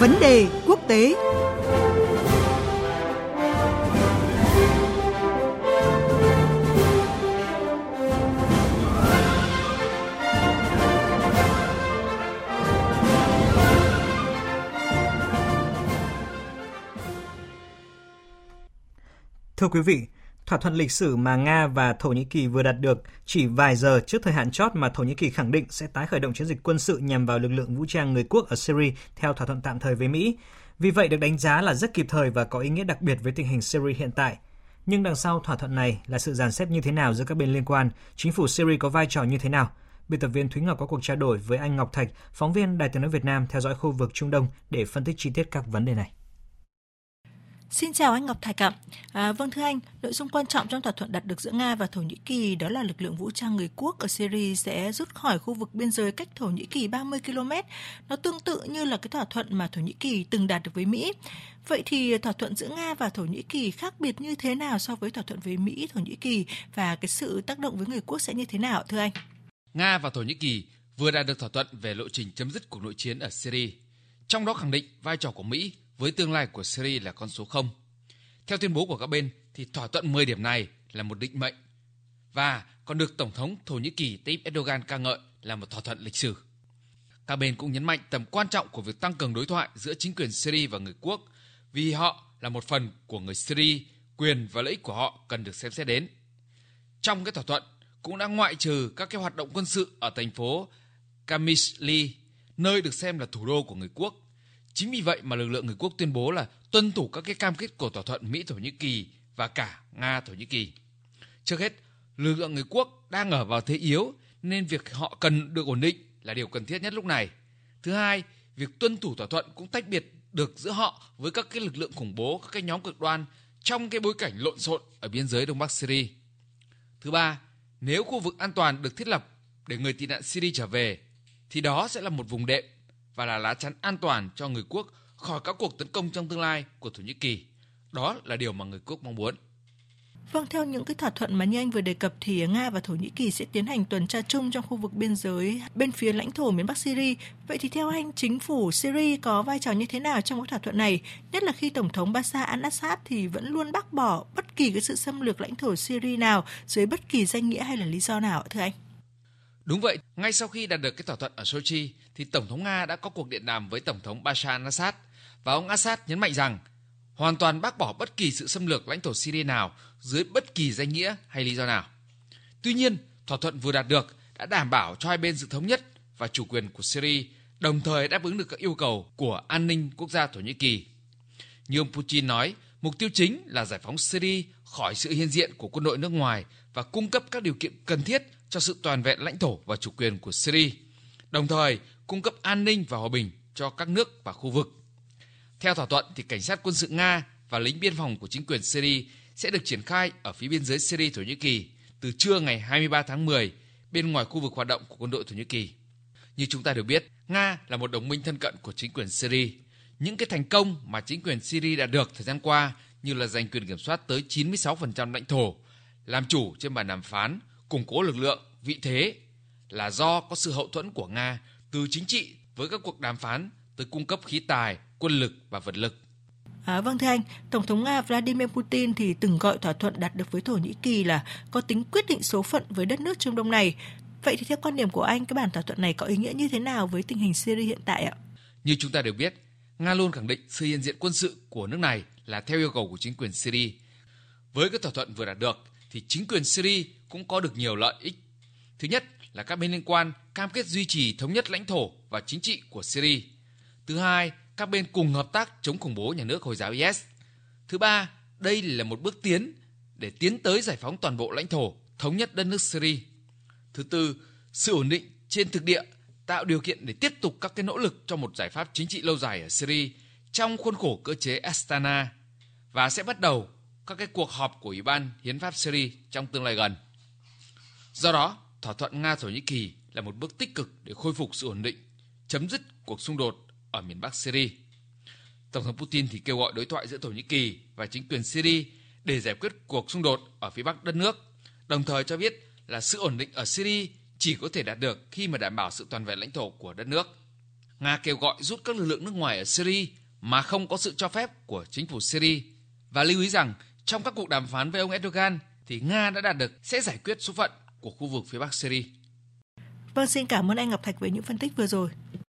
Vấn đề quốc tế. Thưa quý vị, thỏa thuận lịch sử mà Nga và Thổ Nhĩ Kỳ vừa đạt được chỉ vài giờ trước thời hạn chót mà Thổ Nhĩ Kỳ khẳng định sẽ tái khởi động chiến dịch quân sự nhằm vào lực lượng vũ trang người quốc ở Syria theo thỏa thuận tạm thời với Mỹ. Vì vậy được đánh giá là rất kịp thời và có ý nghĩa đặc biệt với tình hình Syria hiện tại. Nhưng đằng sau thỏa thuận này là sự dàn xếp như thế nào giữa các bên liên quan, chính phủ Syria có vai trò như thế nào? Biên tập viên Thúy Ngọc có cuộc trao đổi với anh Ngọc Thạch, phóng viên Đài tiếng nói Việt Nam theo dõi khu vực Trung Đông để phân tích chi tiết các vấn đề này. Xin chào anh Ngọc Thạch ạ. À, vâng thưa anh, nội dung quan trọng trong thỏa thuận đạt được giữa Nga và Thổ Nhĩ Kỳ đó là lực lượng vũ trang người quốc ở Syria sẽ rút khỏi khu vực biên giới cách Thổ Nhĩ Kỳ 30 km. Nó tương tự như là cái thỏa thuận mà Thổ Nhĩ Kỳ từng đạt được với Mỹ. Vậy thì thỏa thuận giữa Nga và Thổ Nhĩ Kỳ khác biệt như thế nào so với thỏa thuận với Mỹ, Thổ Nhĩ Kỳ và cái sự tác động với người quốc sẽ như thế nào thưa anh? Nga và Thổ Nhĩ Kỳ vừa đạt được thỏa thuận về lộ trình chấm dứt cuộc nội chiến ở Syria, trong đó khẳng định vai trò của Mỹ với tương lai của Syria là con số 0. Theo tuyên bố của các bên thì thỏa thuận 10 điểm này là một định mệnh và còn được Tổng thống Thổ Nhĩ Kỳ Tayyip Erdogan ca ngợi là một thỏa thuận lịch sử. Các bên cũng nhấn mạnh tầm quan trọng của việc tăng cường đối thoại giữa chính quyền Syria và người quốc vì họ là một phần của người Syria, quyền và lợi ích của họ cần được xem xét đến. Trong cái thỏa thuận cũng đã ngoại trừ các cái hoạt động quân sự ở thành phố Kamisli, nơi được xem là thủ đô của người quốc Chính vì vậy mà lực lượng người quốc tuyên bố là tuân thủ các cái cam kết của thỏa thuận Mỹ Thổ Nhĩ Kỳ và cả Nga Thổ Nhĩ Kỳ. Trước hết, lực lượng người quốc đang ở vào thế yếu nên việc họ cần được ổn định là điều cần thiết nhất lúc này. Thứ hai, việc tuân thủ thỏa thuận cũng tách biệt được giữa họ với các cái lực lượng khủng bố, các cái nhóm cực đoan trong cái bối cảnh lộn xộn ở biên giới Đông Bắc Syria. Thứ ba, nếu khu vực an toàn được thiết lập để người tị nạn Syria trở về thì đó sẽ là một vùng đệm và là lá chắn an toàn cho người quốc khỏi các cuộc tấn công trong tương lai của Thổ Nhĩ Kỳ. Đó là điều mà người quốc mong muốn. Vâng, theo những cái thỏa thuận mà như anh vừa đề cập thì Nga và Thổ Nhĩ Kỳ sẽ tiến hành tuần tra chung trong khu vực biên giới bên phía lãnh thổ miền Bắc Syria. Vậy thì theo anh, chính phủ Syria có vai trò như thế nào trong các thỏa thuận này? Nhất là khi Tổng thống Bashar al-Assad thì vẫn luôn bác bỏ bất kỳ cái sự xâm lược lãnh thổ Syria nào dưới bất kỳ danh nghĩa hay là lý do nào thưa anh? Đúng vậy, ngay sau khi đạt được cái thỏa thuận ở Sochi thì Tổng thống Nga đã có cuộc điện đàm với Tổng thống Bashar al-Assad và ông Assad nhấn mạnh rằng hoàn toàn bác bỏ bất kỳ sự xâm lược lãnh thổ Syria nào dưới bất kỳ danh nghĩa hay lý do nào. Tuy nhiên, thỏa thuận vừa đạt được đã đảm bảo cho hai bên sự thống nhất và chủ quyền của Syria, đồng thời đáp ứng được các yêu cầu của an ninh quốc gia Thổ Nhĩ Kỳ. Như ông Putin nói, mục tiêu chính là giải phóng Syria khỏi sự hiện diện của quân đội nước ngoài và cung cấp các điều kiện cần thiết cho sự toàn vẹn lãnh thổ và chủ quyền của Syria, đồng thời cung cấp an ninh và hòa bình cho các nước và khu vực. Theo thỏa thuận thì cảnh sát quân sự Nga và lính biên phòng của chính quyền Syria sẽ được triển khai ở phía biên giới Syria Thổ Nhĩ Kỳ từ trưa ngày 23 tháng 10 bên ngoài khu vực hoạt động của quân đội Thổ Nhĩ Kỳ. Như chúng ta đều biết, Nga là một đồng minh thân cận của chính quyền Syria. Những cái thành công mà chính quyền Syria đã được thời gian qua như là giành quyền kiểm soát tới 96% lãnh thổ, làm chủ trên bàn đàm phán, củng cố lực lượng, vị thế là do có sự hậu thuẫn của Nga từ chính trị với các cuộc đàm phán tới cung cấp khí tài, quân lực và vật lực. À, vâng thưa anh, Tổng thống Nga Vladimir Putin thì từng gọi thỏa thuận đạt được với Thổ Nhĩ Kỳ là có tính quyết định số phận với đất nước Trung Đông này. Vậy thì theo quan điểm của anh, cái bản thỏa thuận này có ý nghĩa như thế nào với tình hình Syria hiện tại ạ? Như chúng ta đều biết, Nga luôn khẳng định sự hiện diện quân sự của nước này là theo yêu cầu của chính quyền Syria. Với cái thỏa thuận vừa đạt được thì chính quyền Syria cũng có được nhiều lợi ích. Thứ nhất là các bên liên quan cam kết duy trì thống nhất lãnh thổ và chính trị của Syria. Thứ hai, các bên cùng hợp tác chống khủng bố nhà nước Hồi giáo IS. Thứ ba, đây là một bước tiến để tiến tới giải phóng toàn bộ lãnh thổ, thống nhất đất nước Syria. Thứ tư, sự ổn định trên thực địa tạo điều kiện để tiếp tục các cái nỗ lực cho một giải pháp chính trị lâu dài ở Syria trong khuôn khổ cơ chế Astana và sẽ bắt đầu các cái cuộc họp của Ủy ban Hiến pháp Syria trong tương lai gần. Do đó, thỏa thuận Nga-Thổ Nhĩ Kỳ là một bước tích cực để khôi phục sự ổn định, chấm dứt cuộc xung đột ở miền Bắc Syria. Tổng thống Putin thì kêu gọi đối thoại giữa Thổ Nhĩ Kỳ và chính quyền Syria để giải quyết cuộc xung đột ở phía bắc đất nước, đồng thời cho biết là sự ổn định ở Syria chỉ có thể đạt được khi mà đảm bảo sự toàn vẹn lãnh thổ của đất nước. Nga kêu gọi rút các lực lượng nước ngoài ở Syria mà không có sự cho phép của chính phủ Syria và lưu ý rằng trong các cuộc đàm phán với ông Erdogan thì Nga đã đạt được sẽ giải quyết số phận của khu vực phía Bắc Syria. Vâng, xin cảm ơn anh Ngọc Thạch với những phân tích vừa rồi.